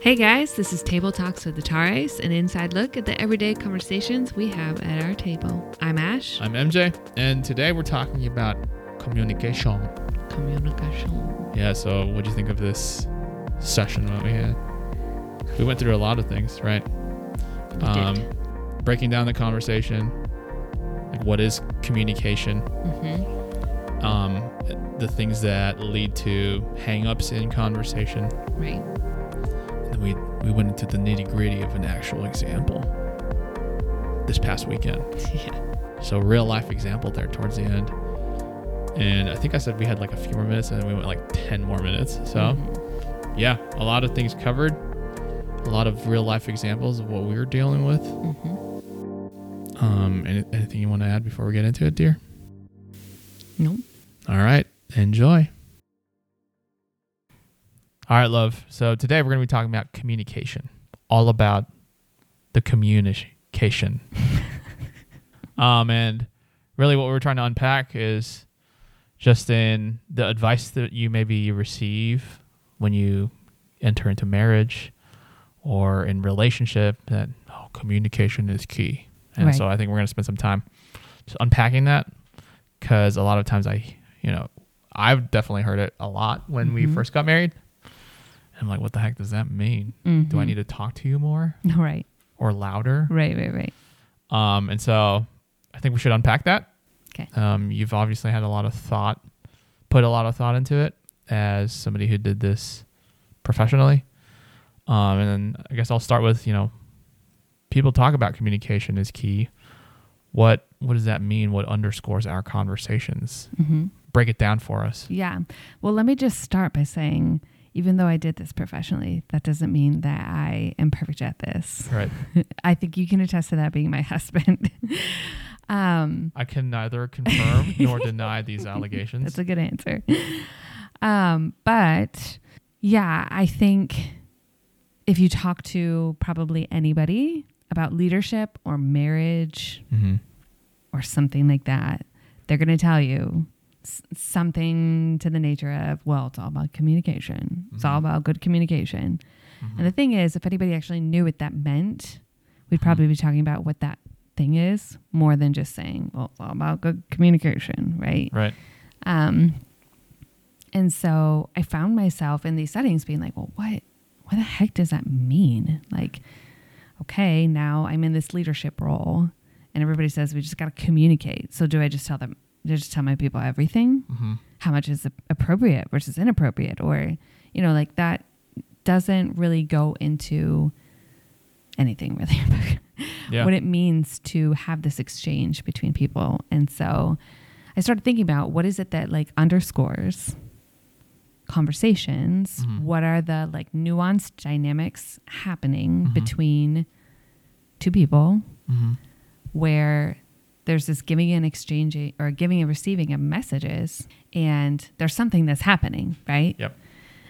Hey guys, this is Table Talks with the Tares, an inside look at the everyday conversations we have at our table. I'm Ash. I'm MJ, and today we're talking about communication. Communication. Yeah, so what do you think of this session that we had? We went through a lot of things, right? Um, did. breaking down the conversation, like what is communication, Mm-hmm. um, the things that lead to hang-ups in conversation. Right. We we went into the nitty-gritty of an actual example this past weekend. Yeah. So real life example there towards the end. And I think I said we had like a few more minutes and then we went like 10 more minutes. So Mhm. yeah, a lot of things covered. A lot of real life examples of what we were dealing with. Mhm. Um, any, anything you want to add before we get into it, dear? Nope. All right, enjoy. All right, love. So today we're going to be talking about communication, all about the communication. um, and really, what we're trying to unpack is just in the advice that you maybe receive when you enter into marriage or in relationship that oh, communication is key. And Right. so I think we're going to spend some time just unpacking that because a lot of times I, you know, I've definitely heard it a lot when we Mhm. first got married. I'm like, what the heck does that mean? Do I Mhm. need to talk to you more Right. or louder? Right. Right. Right. Um, and so I think we should unpack that. 'Kay. Um, you've obviously had a lot of thought, put a lot of thought into it as somebody who did this professionally. Um, and then I guess I'll start with, you know, people talk about communication is key. What what does that mean? What underscores our conversations? Mm-hmm. Break it down for us. Yeah. Well, let me just start by saying, even though I did this professionally, that doesn't mean that I am perfect at this. Right. I think you can attest to that being my husband. um, I can neither confirm nor deny these allegations. That's a good answer. Um, but yeah, I think if you talk to probably anybody about leadership or marriage mm-hmm. or something like that, they're going to tell you s- something to the nature of, well, it's all about communication. It's all Mhm. about good communication. Mm-hmm. And the thing is, if anybody actually knew what that meant, we'd probably be talking about what that thing is more than just saying, well, it's all about good communication, right? Right. Um, and so I found myself in these settings being like, well, what, what the heck does that mean? Like, okay, now I'm in this leadership role and everybody says we just got to communicate. So do I just tell them, I just tell my people everything? Mm-hmm. How much is appropriate versus inappropriate? Or, you know, like that doesn't really go into anything really. Yeah. what it means to have this exchange between people. And so I started thinking about what is it that like underscores conversations? Mhm. What are the like nuanced dynamics happening Mhm. between two people mm-hmm. where there's this giving and exchanging or giving and receiving of messages and there's something that's happening, right? Yep.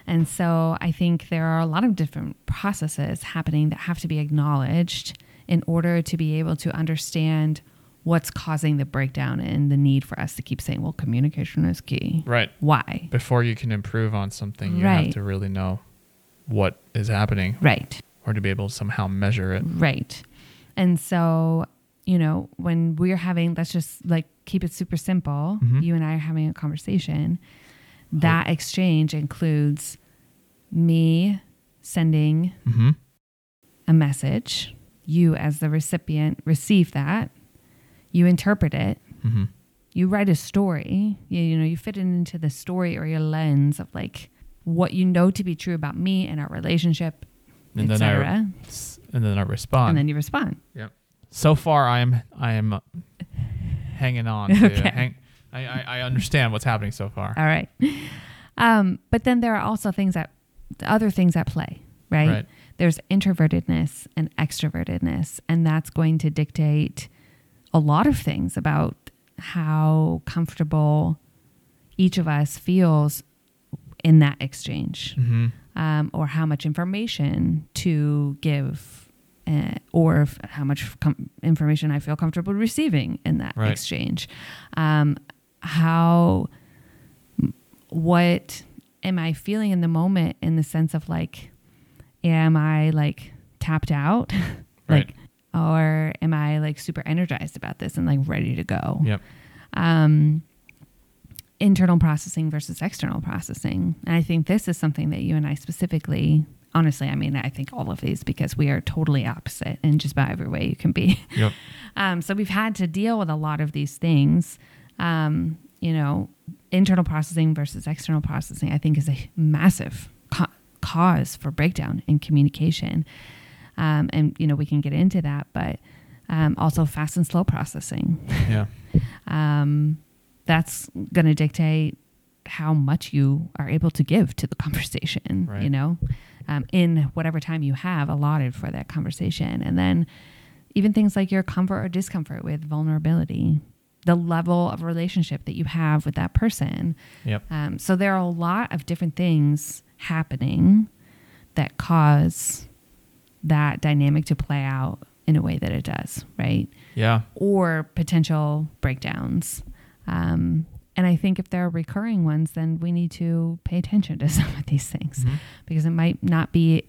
And so I think there are a lot of different processes happening that have to be acknowledged in order to be able to understand what's causing the breakdown and the need for us to keep saying, well, communication is key. Right. Why? Before you can improve on something, you Right. have to really know what is happening Right. or to be able to somehow measure it. Right. And so, you know, when we're having, let's just like keep it super simple. Mhm. You and I are having a conversation. That exchange includes me sending Mm-hmm. a message. You, as the recipient, receive that. You interpret it. Mm-hmm. You write a story. You, you know, you fit it into the story or your lens of like what you know to be true about me and our relationship, And then I etc. and then I respond. And then you respond. So far, I am I am hanging on. To Okay. hang, I, I I understand what's happening so far. All right. Um, but then there are also things that other things at play, right? Right. There's introvertedness and extrovertedness, and that's going to dictate a lot of things about how comfortable each of us feels in that exchange, Mm-hmm. um, or how much information to give, uh, or if, how much com- information I feel comfortable receiving in that Right. exchange. Um, how, what am I feeling in the moment in the sense of like, am I like tapped out? Right. like, or am I like super energized about this and like ready to go? Yep. um, internal processing versus external processing. And I think this is something that you and I specifically, honestly, I mean, I think all of these because we are totally opposite in just about every way you can be. Yep. Um, so we've had to deal with a lot of these things. Um, you know, internal processing versus external processing, I think, is a massive ca- cause for breakdown in communication. Um, and, you know, we can get into that, but um, also fast and slow processing Yeah. um, that's going to dictate how much you are able to give to the conversation, Right. you know, um, in whatever time you have allotted for that conversation. And then even things like your comfort or discomfort with vulnerability, the level of relationship that you have with that person. Yep. Um, so there are a lot of different things happening that cause that dynamic to play out in a way that it does, right? Yeah. or potential breakdowns. Um, and I think if there are recurring ones, then we need to pay attention to some of these things Mhm. because it might not be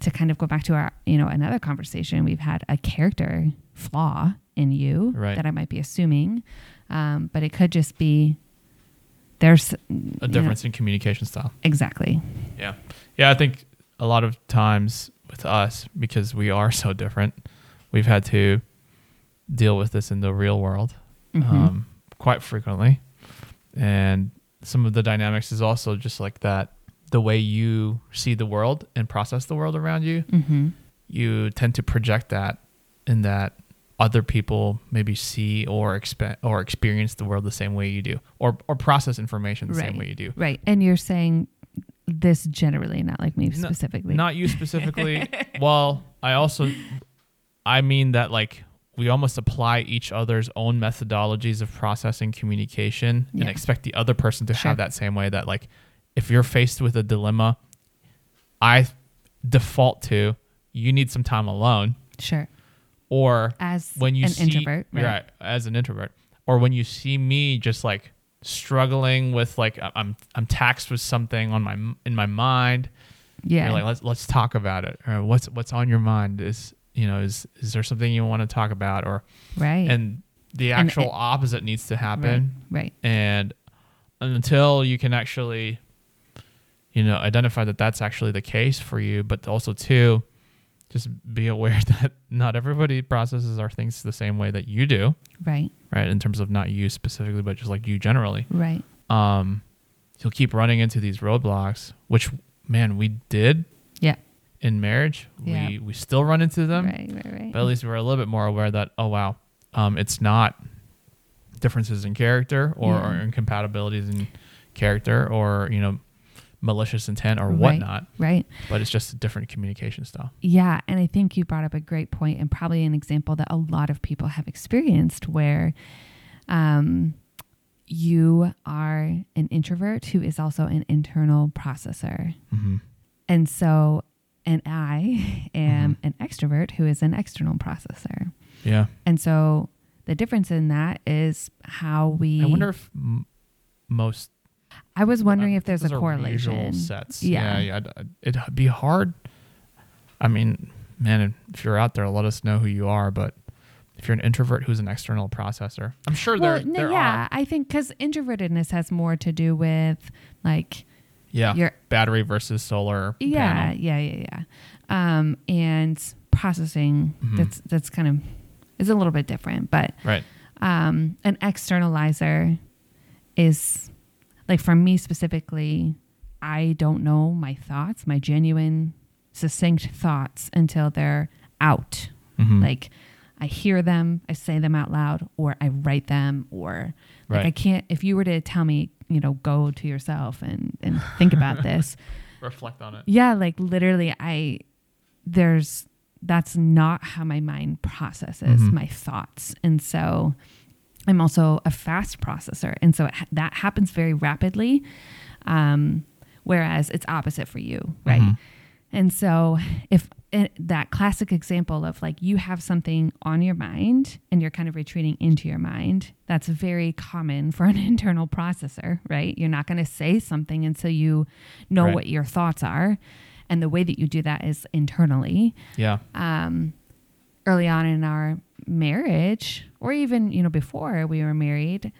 to kind of go back to our, you know, another conversation. We've had a character flaw in you Right. that I might be assuming, um, but it could just be there's A difference in communication style. exactly. Yeah. Yeah. I think a lot of times with us, because we are so different, we've had to deal with this in the real world Mhm. um, quite frequently. And some of the dynamics is also just like that the way you see the world and process the world around you, Mhm. you tend to project that in that other people maybe see or expe- or experience the world the same way you do or or process information the Right. same way you do. Right. And you're saying this generally, not like me No, specifically. Not you specifically. well, I also I mean that like we almost apply each other's own methodologies of processing communication and expect the other person to Sure. have that same way that like if you're faced with a dilemma, I default to you need some time alone sure. or As when you an see introvert, right? right as an introvert or when you see me just like struggling with like I'm I'm taxed with something on my in my mind Yeah. you're like let's let's talk about it or what's what's on your mind is you know is is there something you want to talk about or right. and the And actual it- opposite needs to happen Right. and until you can actually you know identify that that's actually the case for you but also too just be aware that not everybody processes our things the same way that you do Right. right in terms of not you specifically but just like you generally Right. um you'll keep running into these roadblocks which man we did Yeah. In marriage Yeah. we we still run into them right. Right. Right. but at least we're a little bit more aware that oh wow um it's not differences in character or, Yeah. or incompatibilities in character or you know malicious intent or Right. whatnot right. but it's just a different communication style Yeah. And I think you brought up a great point and probably an example that a lot of people have experienced where um, you are an introvert who is also an internal processor. mm-hmm. And so, and I am Mm-hmm. an extrovert who is an external processor. yeah And so the difference in that is how we. i wonder if m- most I was wondering uh, if there's a correlation. sets Yeah. yeah, yeah it'd be hard i mean man if you're out there let us know who you are but if you're an introvert who's an external processor i'm sure Well, there, no, there yeah, are I think because introvertedness has more to do with like yeah your battery versus solar yeah, panel. yeah, yeah, yeah, um, and processing Mhm. that's that's kind of is a little bit different, but right um, an externalizer is like for me specifically, I don't know my thoughts, my genuine, succinct thoughts until they're out. Mhm. Like I hear them, I say them out loud, or I write them, or like Right. I can't. If you were to tell me, you know, go to yourself and and think about this, reflect on it yeah, like literally, I there's that's not how my mind processes Mhm. my thoughts, and so I'm also a fast processor, and so it, that happens very rapidly. Um, whereas it's opposite for you, right? Mhm. And so, if it, that classic example of like you have something on your mind and you're kind of retreating into your mind, that's very common for an internal processor, right? You're not going to say something until you know Right. what your thoughts are. And the way that you do that is internally. Yeah. Um, early on in our marriage, or even, you know, before we were married,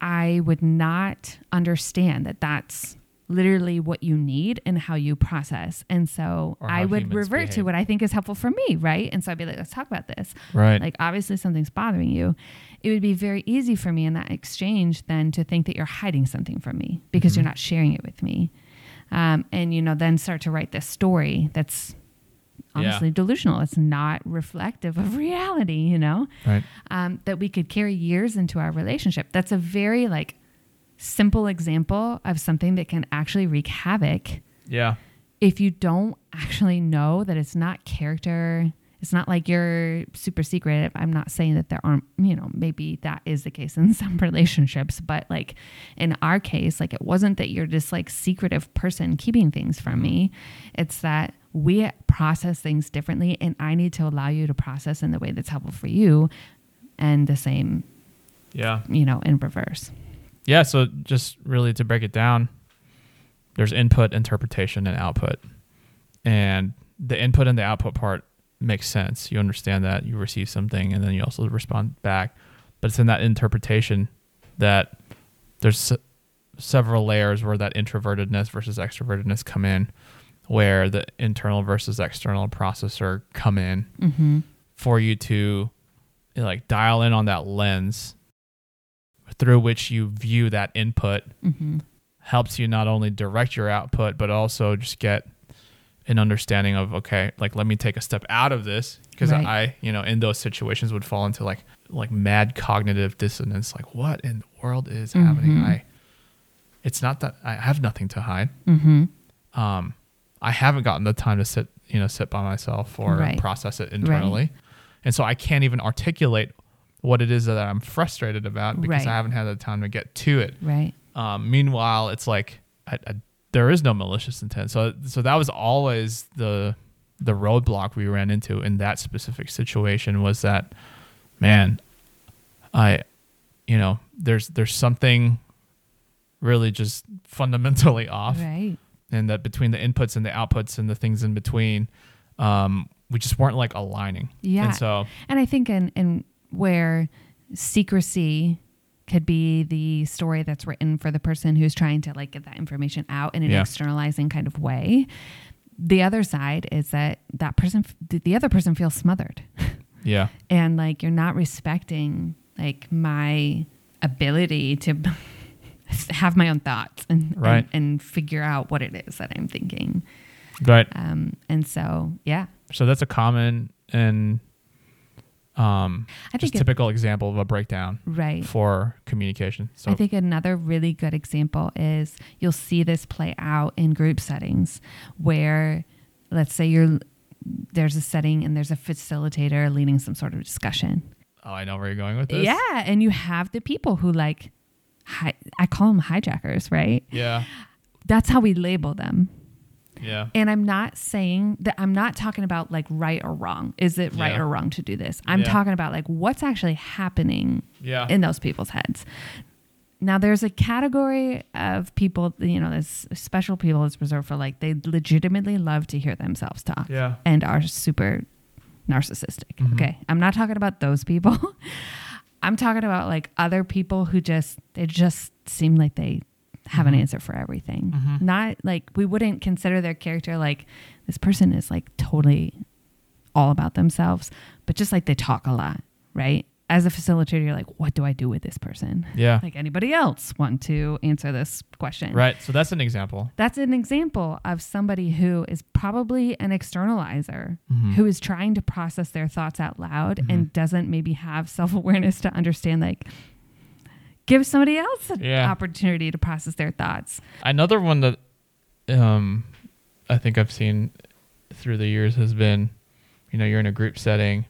I would not understand that that's literally what you need and how you process. And so I would revert to what I think is helpful for me, right? And so I'd be like, let's talk about this. Right. Like, obviously, something's bothering you. It would be very easy for me in that exchange then to think that you're hiding something from me because you're not sharing it with me. Um, and, you know, then start to write this story that's Yeah. honestly delusional. It's not reflective of reality, you know? right. um, that we could carry years into our relationship. That's a very like simple example of something that can actually wreak havoc Yeah. if you don't actually know that it's not character. It's not like you're super secretive. I'm not saying that there aren't, you know, maybe that is the case in some relationships, but like in our case, like it wasn't that you're just like secretive person keeping things from mm-hmm. me. It's that we process things differently and I need to allow you to process in the way that's helpful for you and the same, Yeah. you know, in reverse. Yeah. So just really to break it down, there's input, interpretation, and output. And the input and the output part makes sense. You understand that you receive something and then you also respond back. But it's in that interpretation that there's se- several layers where that introvertedness versus extrovertedness come in, where the internal versus external processor come in Mm-hmm. for you to like dial in on that lens through which you view that input Mm-hmm. helps you not only direct your output but also just get an understanding of okay like let me take a step out of this because Right. i you know in those situations would fall into like like mad cognitive dissonance like what in the world is happening Mhm. i it's not that i have nothing to hide Mm-hmm. um i haven't gotten the time to sit you know sit by myself or Right. process it internally and so i can't even articulate what it is that i'm frustrated about because Right. i haven't had the time to get to it Right. um, meanwhile, it's like I, I, there is no malicious intent. So, so that was always the the roadblock we ran into in that specific situation was that, man, I, you know, there's there's something really just fundamentally off, Right. and that between the inputs and the outputs and the things in between, um, we just weren't like aligning. Yeah. And so, And I think in, in where secrecy could be the story that's written for the person who's trying to like get that information out in an Yeah. externalizing kind of way. The other side is that that person, the the other person feels smothered yeah, and like you're not respecting like my ability to have my own thoughts and, Right. and, and figure out what it is that I'm thinking. right. Um, and so, yeah, So that's a common and um, I just think, it, typical example of a breakdown right. for communication. So I think another really good example is you'll see this play out in group settings where let's say you're there's a setting and there's a facilitator leading some sort of discussion. oh, I know where you're going with this. Yeah, and you have the people who like hi, I call them hijackers, right? Yeah. That's how we label them. Yeah. And I'm not saying that I'm not talking about like right or wrong. Is it right Yeah. or wrong to do this? I'm Yeah. talking about like what's actually happening Yeah. in those people's heads. Now, there's a category of people, you know, this special people is reserved for like they legitimately love to hear themselves talk yeah. and are super narcissistic. Mhm. Okay. I'm not talking about those people. I'm talking about like other people who just, they just seem like they have an Mhm. answer for everything. Mhm. Not like we wouldn't consider their character like this person is like totally all about themselves, but just like they talk a lot, right? As a facilitator, you're like, what do I do with this person? Yeah. Like anybody else want to answer this question? Right. So that's an example. That's an example of somebody who is probably an externalizer Mhm. who is trying to process their thoughts out loud Mhm. and doesn't maybe have self awareness to understand, like, give somebody else an Yeah. opportunity to process their thoughts. Another one that um, I think I've seen through the years has been, you know, you're in a group setting,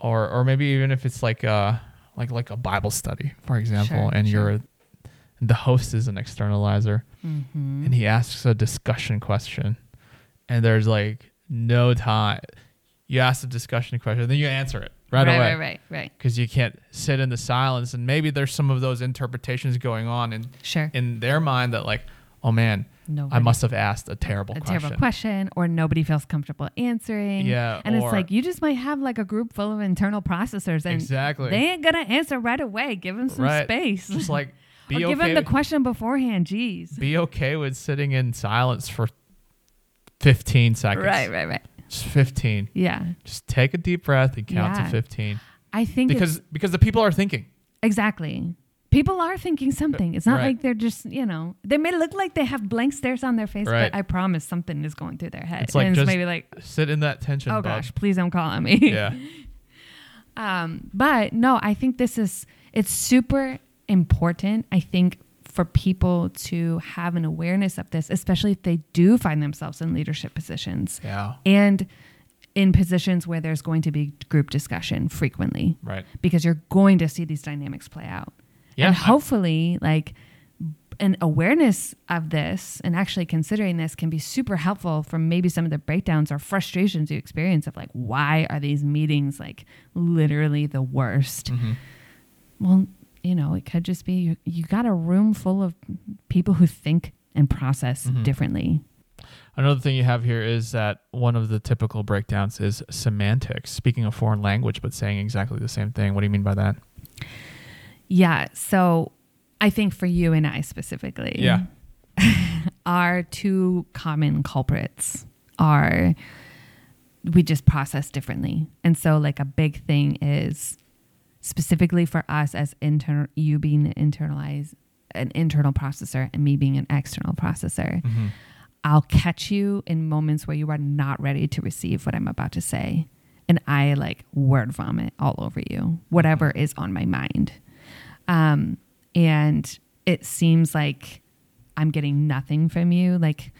or or maybe even if it's like a like like a Bible study, for example, Sure, and sure. you're the host is an externalizer, Mm-hmm. and he asks a discussion question, and there's like no time. You ask the discussion question, then you answer it right, right, away right, right, right. because you can't sit in the silence and maybe there's some of those interpretations going on in Sure. in their mind that like oh man Nobody. I must have asked a terrible a question. terrible question or nobody feels comfortable answering. Yeah, And it's like you just might have like a group full of internal processors and Exactly. they ain't gonna answer right away. Give them some Right. space. Just like or be give them the question beforehand. Jeez. be okay with sitting in silence for 15 seconds. Right, right, right. Just 15. Yeah. Just take a deep breath and count Yeah. to 15 I think because because the people are thinking. exactly. People are thinking something. It's not Right. like they're just, you know, they may look like they have blank stares on their face, Right. but I promise something is going through their head. It's like and it's maybe like, Sit in that tension, oh bud. gosh, please don't call on me. Yeah. Um, but no, I think this is it's super important. I think for people to have an awareness of this, especially if they do find themselves in leadership positions Yeah. and in positions where there's going to be group discussion frequently, Right. because you're going to see these dynamics play out. Yeah. And hopefully, like an awareness of this and actually considering this can be super helpful for maybe some of the breakdowns or frustrations you experience of like, why are these meetings like literally the worst? Mhm. Well, you know, it could just be you, you got a room full of people who think and process Mhm. differently. Another thing you have here is that one of the typical breakdowns is semantics, speaking a foreign language but saying exactly the same thing. What do you mean by that? Yeah. So I think for you and I specifically, Yeah. our two common culprits are we just process differently. And so like a big thing is specifically for us as internal you being an internalized an internal processor and me being an external processor. Mm-hmm. I'll catch you in moments where you are not ready to receive what I'm about to say. And I like word vomit all over you, whatever is on my mind. Um, and it seems like I'm getting nothing from you. Like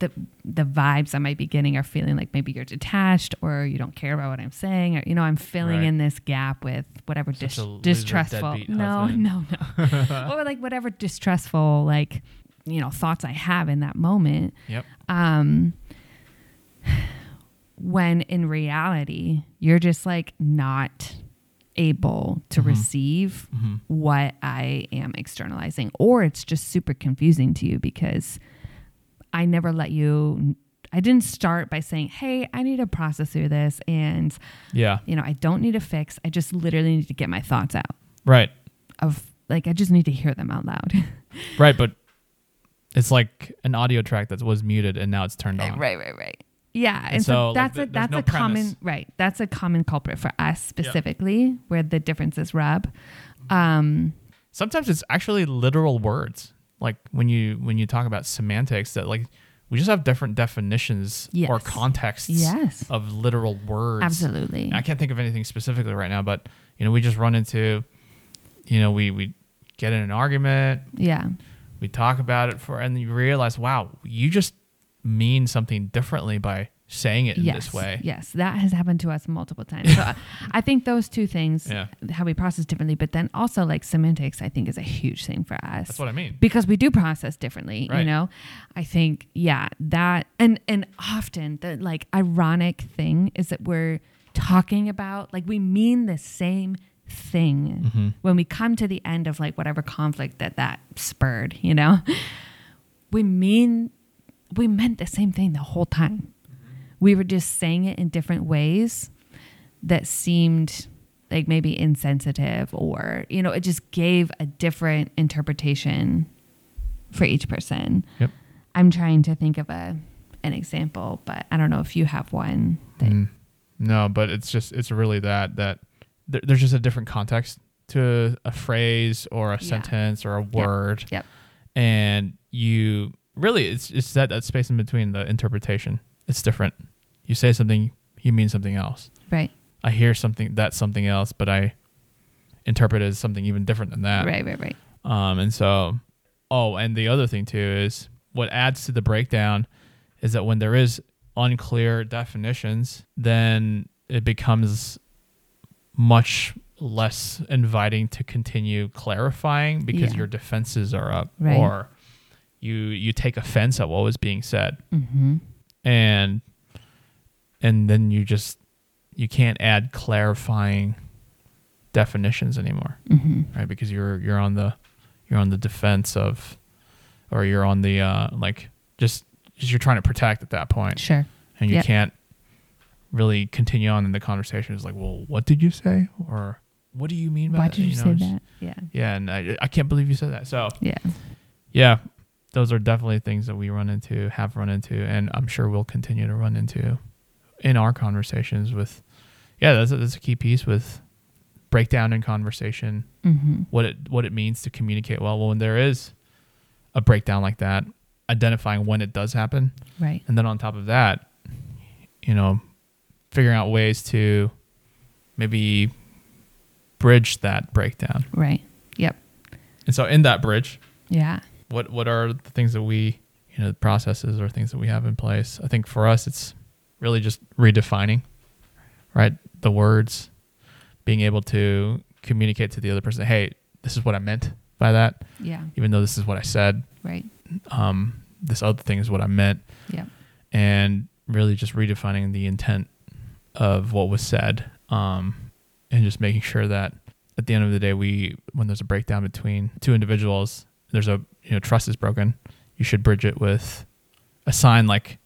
the the vibes I might be getting are feeling like maybe you're detached or you don't care about what I'm saying, or you know, I'm filling Right. in this gap with whatever dis- distrustful. deadbeat No, no, no. or like whatever distressful like you know thoughts I have in that moment. Yep. Um, when in reality, you're just like not able to Mhm. receive Mm-hmm. what I am externalizing, or it's just super confusing to you because I never let you. I didn't start by saying, "Hey, I need to process through this," and Yeah. you know, I don't need a fix. I just literally need to get my thoughts out Right. of like I just need to hear them out loud. Right. But it's like an audio track that was muted and now it's turned on. right, right, right. Yeah, and, And so, so, like, that's th- a that's no a common premise. right. That's a common culprit for us specifically, where the differences rub. Um, Sometimes it's actually literal words. Like when you when you talk about semantics that like we just have different definitions or contexts yes, of literal words. absolutely. I can't think of anything specifically right now, but you know, we just run into you know, we we get in an argument, Yeah, we talk about it for and you realize, wow, you just mean something differently by saying it in yes, this way. yes, that has happened to us multiple times. So I- I think those two things, Yeah. how we process differently, but then also like semantics, I think is a huge thing for us. That's what I mean. because we do process differently you know i think yeah that and and often the like ironic thing is that we're talking about like we mean the same thing Mhm. when we come to the end of like whatever conflict that that spurred you know we mean we meant the same thing the whole time we were just saying it in different ways that seemed like maybe insensitive or you know it just gave a different interpretation for each person Yep. i'm trying to think of a an example but i don't know if you have one that, Mm. No, but it's just it's really that that there, there's just a different context to a phrase or a Yeah. sentence or a word. Yep. And you really it's it's that that space in between the interpretation. It's different. You say something, you mean something else. right I hear something that's something else, but I interpret it as something even different than that. right right right Um, and so, oh, and the other thing too is what adds to the breakdown is that when there is unclear definitions, then it becomes much less inviting to continue clarifying because Yeah. your defenses are up Right. or you you take offense at what was being said mm-hmm. And and then you just you can't add clarifying definitions anymore Mm-hmm. right? Because you're you're on the you're on the defense of, or you're on the uh, like just, just you're trying to protect at that point, Sure. and you Yep. can't really continue on in the conversation. It's like, well, what did you say, or what do you mean by Why that? did you, know, say just- that? Yeah. Yeah, and I, I can't believe you said that. So Yeah. yeah, those are definitely things that we run into, have run into, and I'm sure we'll continue to run into in our conversations with. Yeah, that's a, that's a key piece with breakdown in conversation. Mm-hmm. What it what it means to communicate well. Well, when there is a breakdown like that, identifying when it does happen, Right. and then on top of that, you know, figuring out ways to maybe bridge that breakdown. Right. Yep. And so in that bridge, Yeah. What what are the things that we you know the processes or things that we have in place i think for us it's really just redefining right the words being able to communicate to the other person hey this is what i meant by that Yeah. even though this is what i said Right. um, this other thing is what i meant Yep. and really just redefining the intent of what was said um, and just making sure that at the end of the day we when there's a breakdown between two individuals there's a you know trust is broken you should bridge it with a sign like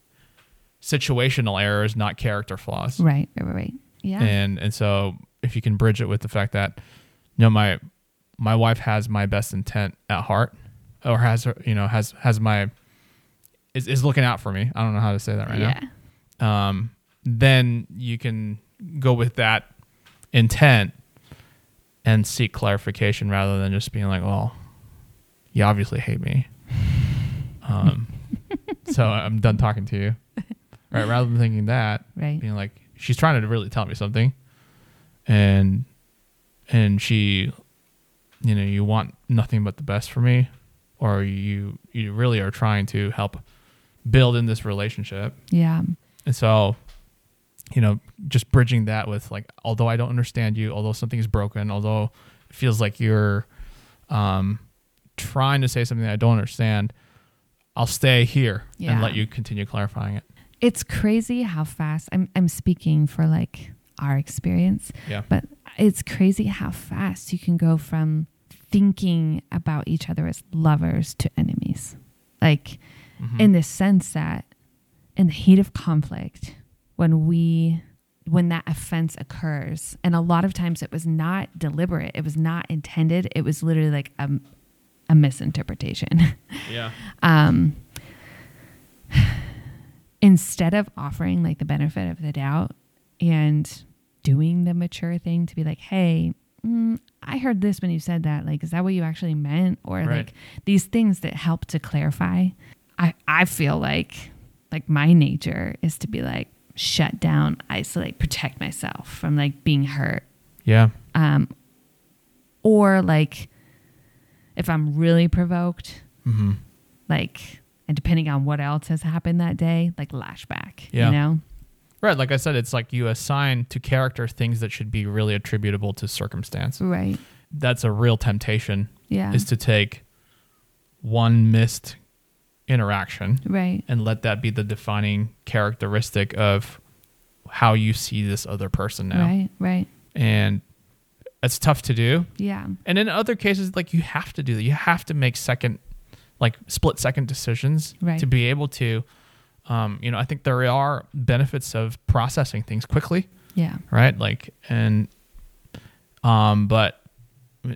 situational errors not character flaws Right. Right. Right. Yeah. and and so if you can bridge it with the fact that you know my my wife has my best intent at heart or has her you know has has my is, is looking out for me i don't know how to say that right now. yeah. now um then you can go with that intent and seek clarification rather than just being like well you obviously hate me um so i'm done talking to you right rather than thinking that Right. being like she's trying to really tell me something and and she you know you want nothing but the best for me or you you really are trying to help build in this relationship Yeah. and so you know just bridging that with like although i don't understand you although something is broken although it feels like you're um trying to say something that i don't understand i'll stay here Yeah. and let you continue clarifying it It's crazy how fast I'm I'm speaking for like our experience, yeah but it's crazy how fast you can go from thinking about each other as lovers to enemies. Like Mhm. in the sense that in the heat of conflict, when we when that offense occurs, and a lot of times it was not deliberate, it was not intended, it was literally like a, a misinterpretation. yeah um, instead of offering like the benefit of the doubt and doing the mature thing to be like, hey, mm, I heard this when you said that. Like, is that what you actually meant? Or Right. like these things that help to clarify. I, I feel like like my nature is to be like shut down, isolate, protect myself from like being hurt yeah um, or like if I'm really provoked, mm-hmm. like, and depending on what else has happened that day, like lash back, Yeah. you know? Right, like I said, it's like you assign to character things that should be really attributable to circumstance. Right. That's a real temptation Yeah. is to take one missed interaction right. and let that be the defining characteristic of how you see this other person now. Right. Right. And it's tough to do. Yeah. And in other cases, like you have to do that. You have to make second, like split second decisions Right. to be able to, um, you know, I think there are benefits of processing things quickly, Yeah. right? Like, and, um, but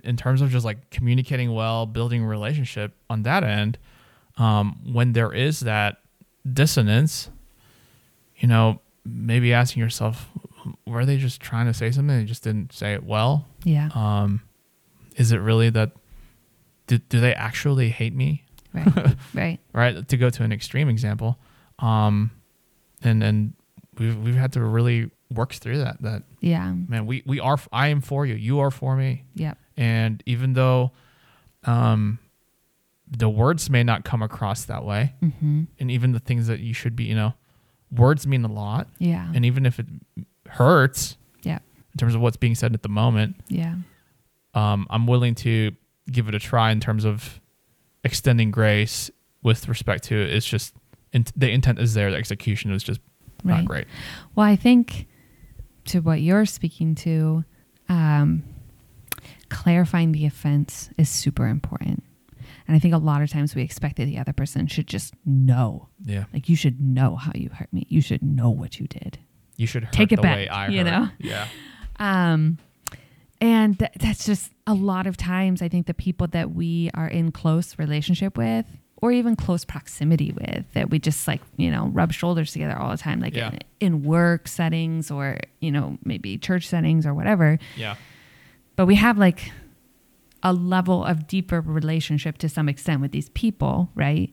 in terms of just like communicating well, building a relationship on that end, um, when there is that dissonance, you know, maybe asking yourself, were they just trying to say something? They just didn't say it well Yeah. um, is it really that do, do they actually hate me Right. right. right to go to an extreme example um, and and we've, we've had to really work through that that Yeah. man we, we are i am for you you are for me Yep. and even though um, the words may not come across that way Mm-hmm. and even the things that you should be you know words mean a lot Yeah. and even if it hurts Yeah. in terms of what's being said at the moment Yeah. um, I'm willing to give it a try in terms of extending grace with respect to it. it's just in, the intent is there, the execution is just not Right. great. Well, I think to what you're speaking to, um, clarifying the offense is super important. And I think a lot of times we expect that the other person should just know. Yeah. Like you should know how you hurt me. You should know what you did. You should Take it the back, way I you hurt. know? Yeah. Um, and th- that's just a lot of times I think the people that we are in close relationship with or even close proximity with that we just like, you know, rub shoulders together all the time, like Yeah. in, in work settings or, you know, maybe church settings or whatever. Yeah. But we have like a level of deeper relationship to some extent with these people, right?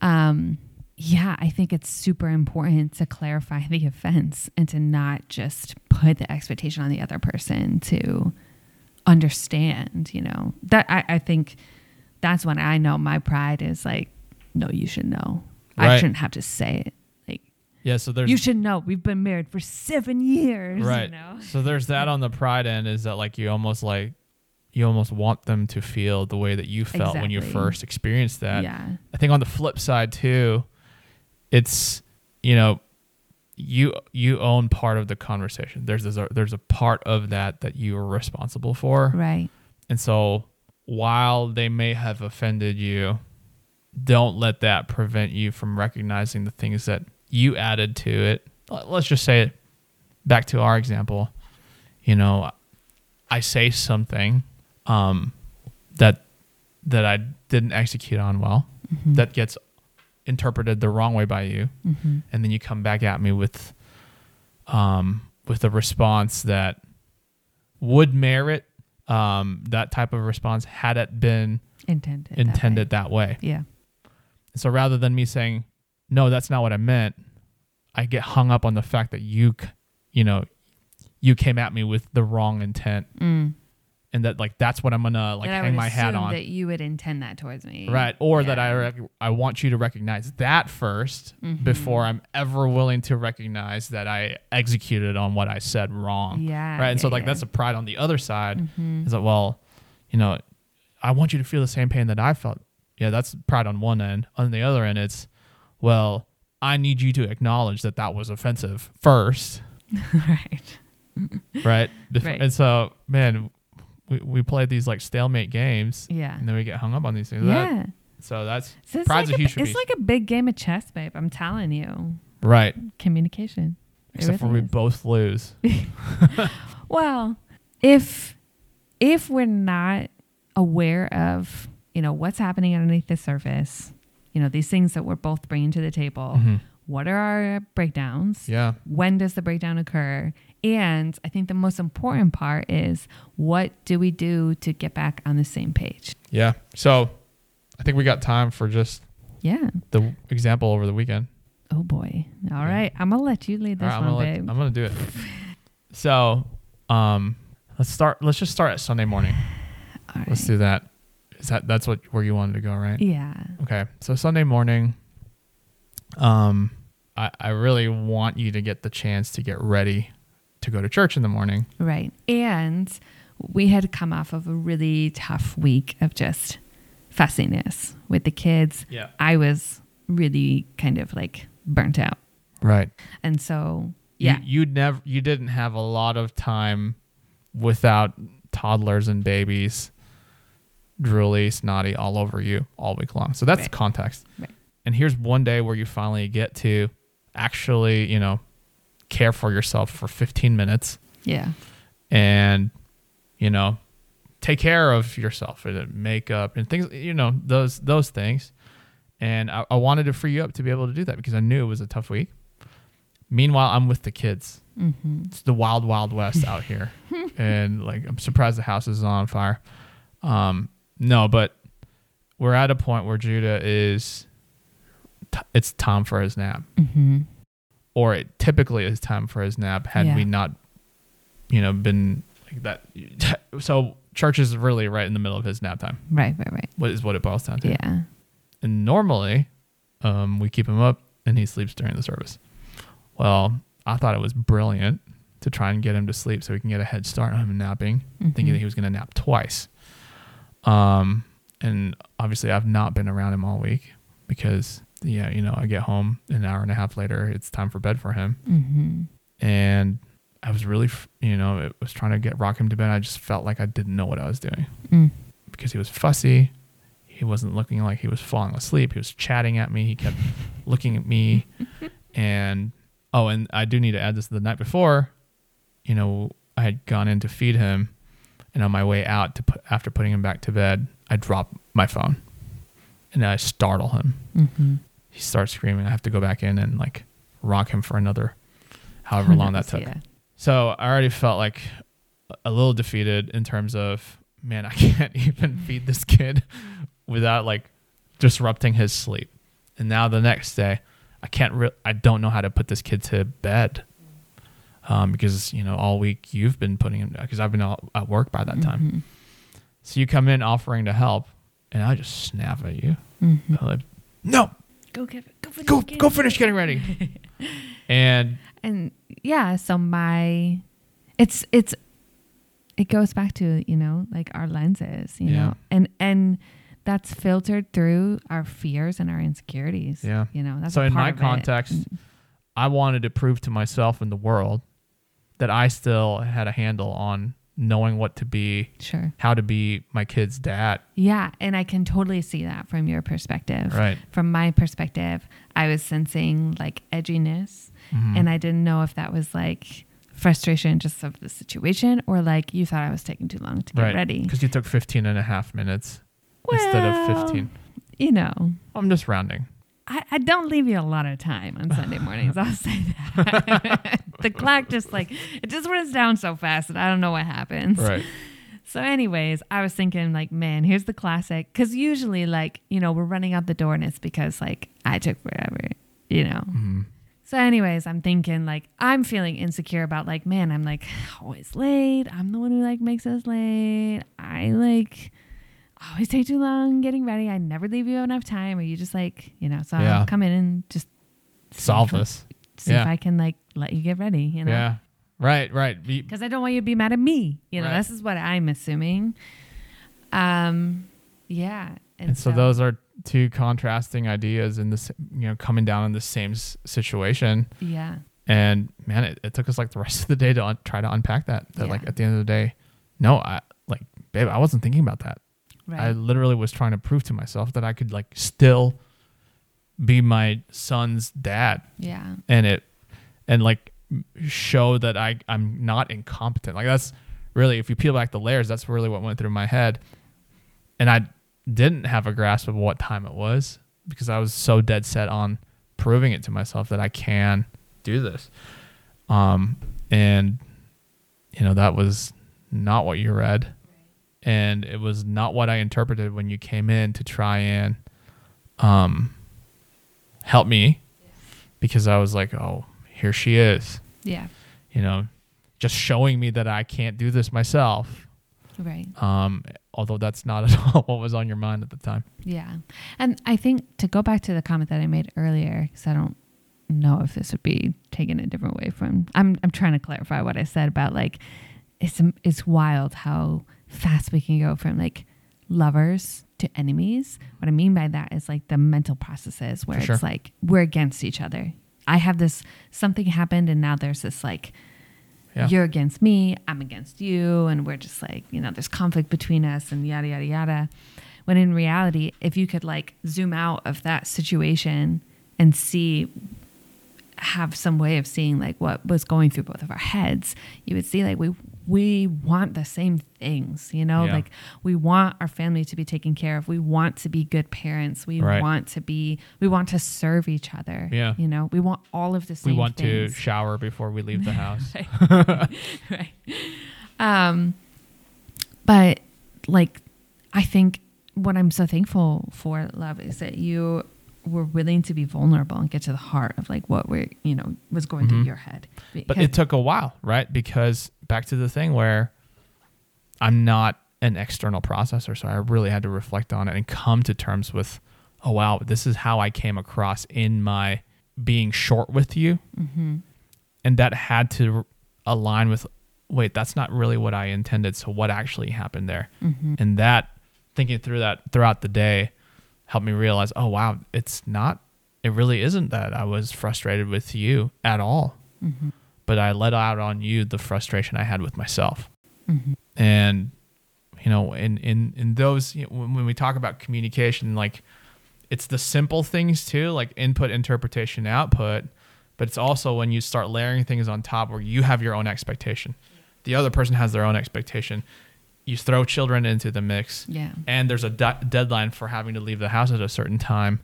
Um, yeah, I think it's super important to clarify the offense and to not just put the expectation on the other person to understand, you know. That I, I think that's when I know my pride is like, no, you should know. I shouldn't have to say it. Like Yeah. So there's you should know. We've been married for seven years. right. You know? So there's that on the pride end is that like you almost like you almost want them to feel the way that you felt when you first experienced that. yeah. I think on the flip side too, it's you know you you own part of the conversation. There's there's a, there's a part of that that you are responsible for. Right. And so while they may have offended you, don't let that prevent you from recognizing the things that you added to it. Let- Let's just say it back to our example. You know, I say something um, that that I didn't execute on well, that gets interpreted the wrong way by you, Mm-hmm. and then you come back at me with um, with a response that would merit um, that type of response had it been Intended. that way. intended that way. Yeah. So rather than me saying, "No, that's not what I meant," I get hung up on the fact that you, you know, you came at me with the wrong intent, Mm. And that like that's what I'm gonna like hang my hat on, That you would intend that towards me. right? Or that I rec- I want you to recognize that 1st Mhm. before I'm ever willing to recognize that I executed on what I said wrong, Yeah. right? And so like yeah. that's a pride on the other side. Mhm. Is that well, you know, I want you to feel the same pain that I felt. Yeah, that's pride on one end. On the other end, it's well, I need you to acknowledge that that was offensive first, right. right? Right. And so, man, we we play these like stalemate games, Yeah. and then we get hung up on these things. That- Yeah. so that's So it's pride's like a huge It's like a big game of chess, babe. I'm telling you. right. Communication. It Except for we is. both lose. Well, if if we're not aware of, you know, what's happening underneath the surface, you know, these things that we're both bringing to the table, Mhm. what are our breakdowns? Yeah. When does the breakdown occur? And I think the most important part is what do we do to get back on the same page? Yeah. So I think we got time for just Yeah. the example over the weekend. Oh boy. All Yeah. right. I'm gonna let you lead this right, I'm one, gonna, let- babe. I'm gonna do it. So, um, let's start. Let's just start at Sunday morning. All right. Let's do that. Is that that's what where you wanted to go, right? Yeah. Okay. So Sunday morning, um, I I really want you to get the chance to get ready to go to church in the morning. Right. And we had come off of a really tough week of just fussiness with the kids. Yeah. I was really kind of like burnt out. Right. And so, yeah. You, never. You didn't have a lot of time without toddlers and babies, drooly, snotty, all over you all week long. So that's Right. context. Right. And here's one day where you finally get to actually, you know, care for yourself for 15 minutes Yeah. and, you know, take care of yourself and makeup and things, you know, those those things. And I, I wanted to free you up to be able to do that because I knew it was a tough week. Meanwhile, I'm with the kids. Mm-hmm. It's the wild, wild west out here, and like I'm surprised the house is on fire. Um, no, but we're at a point where Judah is. T- it's time for his nap, Mm-hmm. Or it typically is time for his nap. Had Yeah. we not, you know, been like that. So church is really right in the middle of his nap time. Right, right, right. What is what it boils down to. Yeah. And normally, um, we keep him up and he sleeps during the service. Well, I thought it was brilliant to try and get him to sleep so he can get a head start on him napping, thinking Mhm. that he was going to nap twice. Um, and obviously, I've not been around him all week because, yeah, you know, I get home an hour and a half later, it's time for bed for him. Mm-hmm. And I was really, you know, it was trying to get rock him to bed. I just felt like I didn't know what I was doing Mm. because he was fussy. he wasn't looking like he was falling asleep. He was chatting at me. He kept looking at me. And oh, and I do need to add this the night before, you know, I had gone in to feed him and on my way out to put after putting him back to bed, I drop my phone and I startle him. Mm-hmm. He starts screaming. I have to go back in and like rock him for another however long that took. Yeah. So I already felt like a little defeated in terms of, man, I can't even feed this kid without like disrupting his sleep. And now the next day, I can't. Re- I don't know how to put this kid to bed um, because you know all week you've been putting him because I've been out at work by that time. Mhm. So you come in offering to help, and I just snap at you. Mhm. I'm like, no, Go get go finish go getting go finish getting ready. and and yeah so my it's it's it goes back to you know like our lenses you Yeah. know and and that's filtered through our fears and our insecurities Yeah. you know that's So in my of it. context, mm-hmm. I wanted to prove to myself and the world that I still had a handle on knowing what to be, sure how to be my kid's dad. yeah and i can totally see that from your perspective Right. from my perspective i was sensing like edginess Mhm. and i didn't know if that was like frustration just of the situation or like you thought i was taking too long to get right. ready Because you took 15 and a half minutes instead of 15. you know I'm just rounding. I, I don't leave you a lot of time on Sunday mornings. I'll say that. the clock just like it just runs down so fast that I don't know what happens. Right. So, anyways, I was thinking like, man, here's the classic. Because usually, like, you know, we're running out the door and it's because like I took forever, you know. hmm So, anyways, I'm thinking like I'm feeling insecure about like, man, I'm like always late. I'm the one who like makes us late. I like always take too long getting ready. I never leave you enough time. Or you just like, you know, so Yeah. I'll come in and just Solve this. See if I can like let you get ready, you know. Yeah. Right, right. Because I don't want you to be mad at me. You know, Right. this is what I'm assuming. Um, yeah. and so those are two contrasting ideas in this, you know, coming down in the same s- situation. yeah, And man, it, it took us like the rest of the day to un- try to unpack that. That like at the end of the day, no, I like, babe, I wasn't thinking about that. right. I literally was trying to prove to myself that I could like still be my son's dad yeah, and it and like show that I I'm not incompetent. Like that's really if you peel back the layers, that's really what went through my head. And I didn't have a grasp of what time it was because I was so dead set on proving it to myself that I can do this. Um and you know that was not what you read. And it was not what I interpreted when you came in to try and um help me because I was like, oh, here she is, yeah, you know, just showing me that I can't do this myself. right. Um, although that's not at all what was on your mind at the time. Yeah. And I think to go back to the comment that I made earlier, because I don't know if this would be taken a different way from, I'm, I'm trying to clarify what I said about like, it's, it's wild how fast we can go from like lovers to enemies. What I mean by that is like the mental processes where For it's like we're against each other. I have this, something happened, and now there's this like, Yeah. you're against me, I'm against you, and we're just like, you know, there's conflict between us and yada, yada, yada. When in reality, if you could like zoom out of that situation and see, have some way of seeing like what was going through both of our heads, you would see like we we want the same things, you know, Yeah. like we want our family to be taken care of. We want to be good parents. We Right. want to be, we want to serve each other. Yeah. You know, we want all of the same We want to shower before we leave the house. right. Um, but like, I think what I'm so thankful for, love, is that you were willing to be vulnerable and get to the heart of like what we're, you know, was going through Mhm. your head. But it took a while, right? Because back to the thing where I'm not an external processor, so I really had to reflect on it and come to terms with, oh wow, this is how I came across in my being short with you, Mhm. and that had to align with, wait, that's not really what I intended. So what actually happened there? Mhm. And that thinking through that throughout the day helped me realize, oh wow, it's not, it really isn't that I was frustrated with you at all Mhm. but I let out on you the frustration I had with myself. Mhm. And you know, in in in those you know, when, when we talk about communication, like it's the simple things too, like input, interpretation, output, but it's also when you start layering things on top where you have your own expectation, the other person has their own expectation. You throw children into the mix, Yeah. and there's a de- deadline for having to leave the house at a certain time.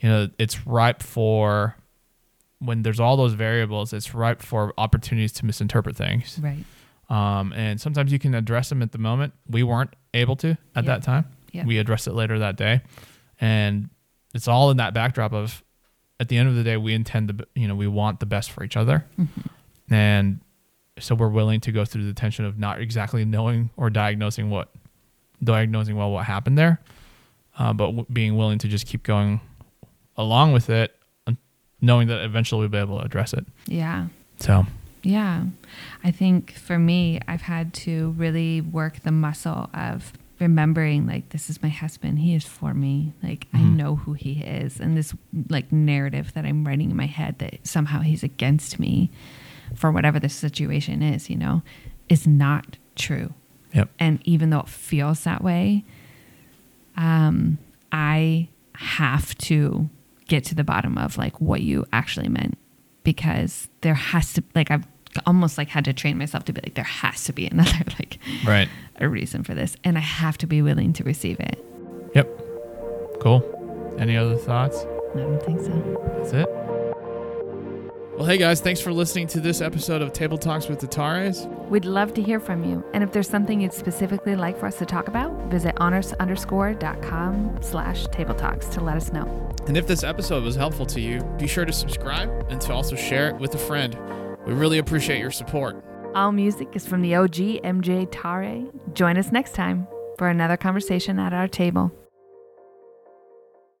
You know, it's ripe for when there's all those variables. It's ripe for opportunities to misinterpret things. Right. Um, and sometimes you can address them at the moment. We weren't able to at that time. Yeah. We addressed it later that day, and it's all in that backdrop of, at the end of the day, we intend to, you know, we want the best for each other, Mm-hmm. and so we're willing to go through the tension of not exactly knowing or diagnosing what, diagnosing well what happened there, uh, but w- being willing to just keep going along with it, knowing that eventually we'll be able to address it. Yeah. So Yeah. I think for me, I've had to really work the muscle of remembering like this is my husband he is for me like i Mhm. know who he is and this like narrative that i'm writing in my head that somehow he's against me for whatever the situation is you know is not true Yep. and even though it feels that way um i have to get to the bottom of like what you actually meant because there has to like I've almost like had to train myself to be like there has to be another like right. a reason for this and I have to be willing to receive it. Yep. Cool. Any other thoughts? I don't think so. That's it. Well, hey guys, thanks for listening to this episode of Table Talks with the Tares. We'd love to hear from you. And if there's something you'd specifically like for us to talk about, visit honest underscore dot com slash table talks to let us know. And if this episode was helpful to you, be sure to subscribe and to also share it with a friend. We really appreciate your support. All music is from the OG MJ Tare. Join us next time for another conversation at our table.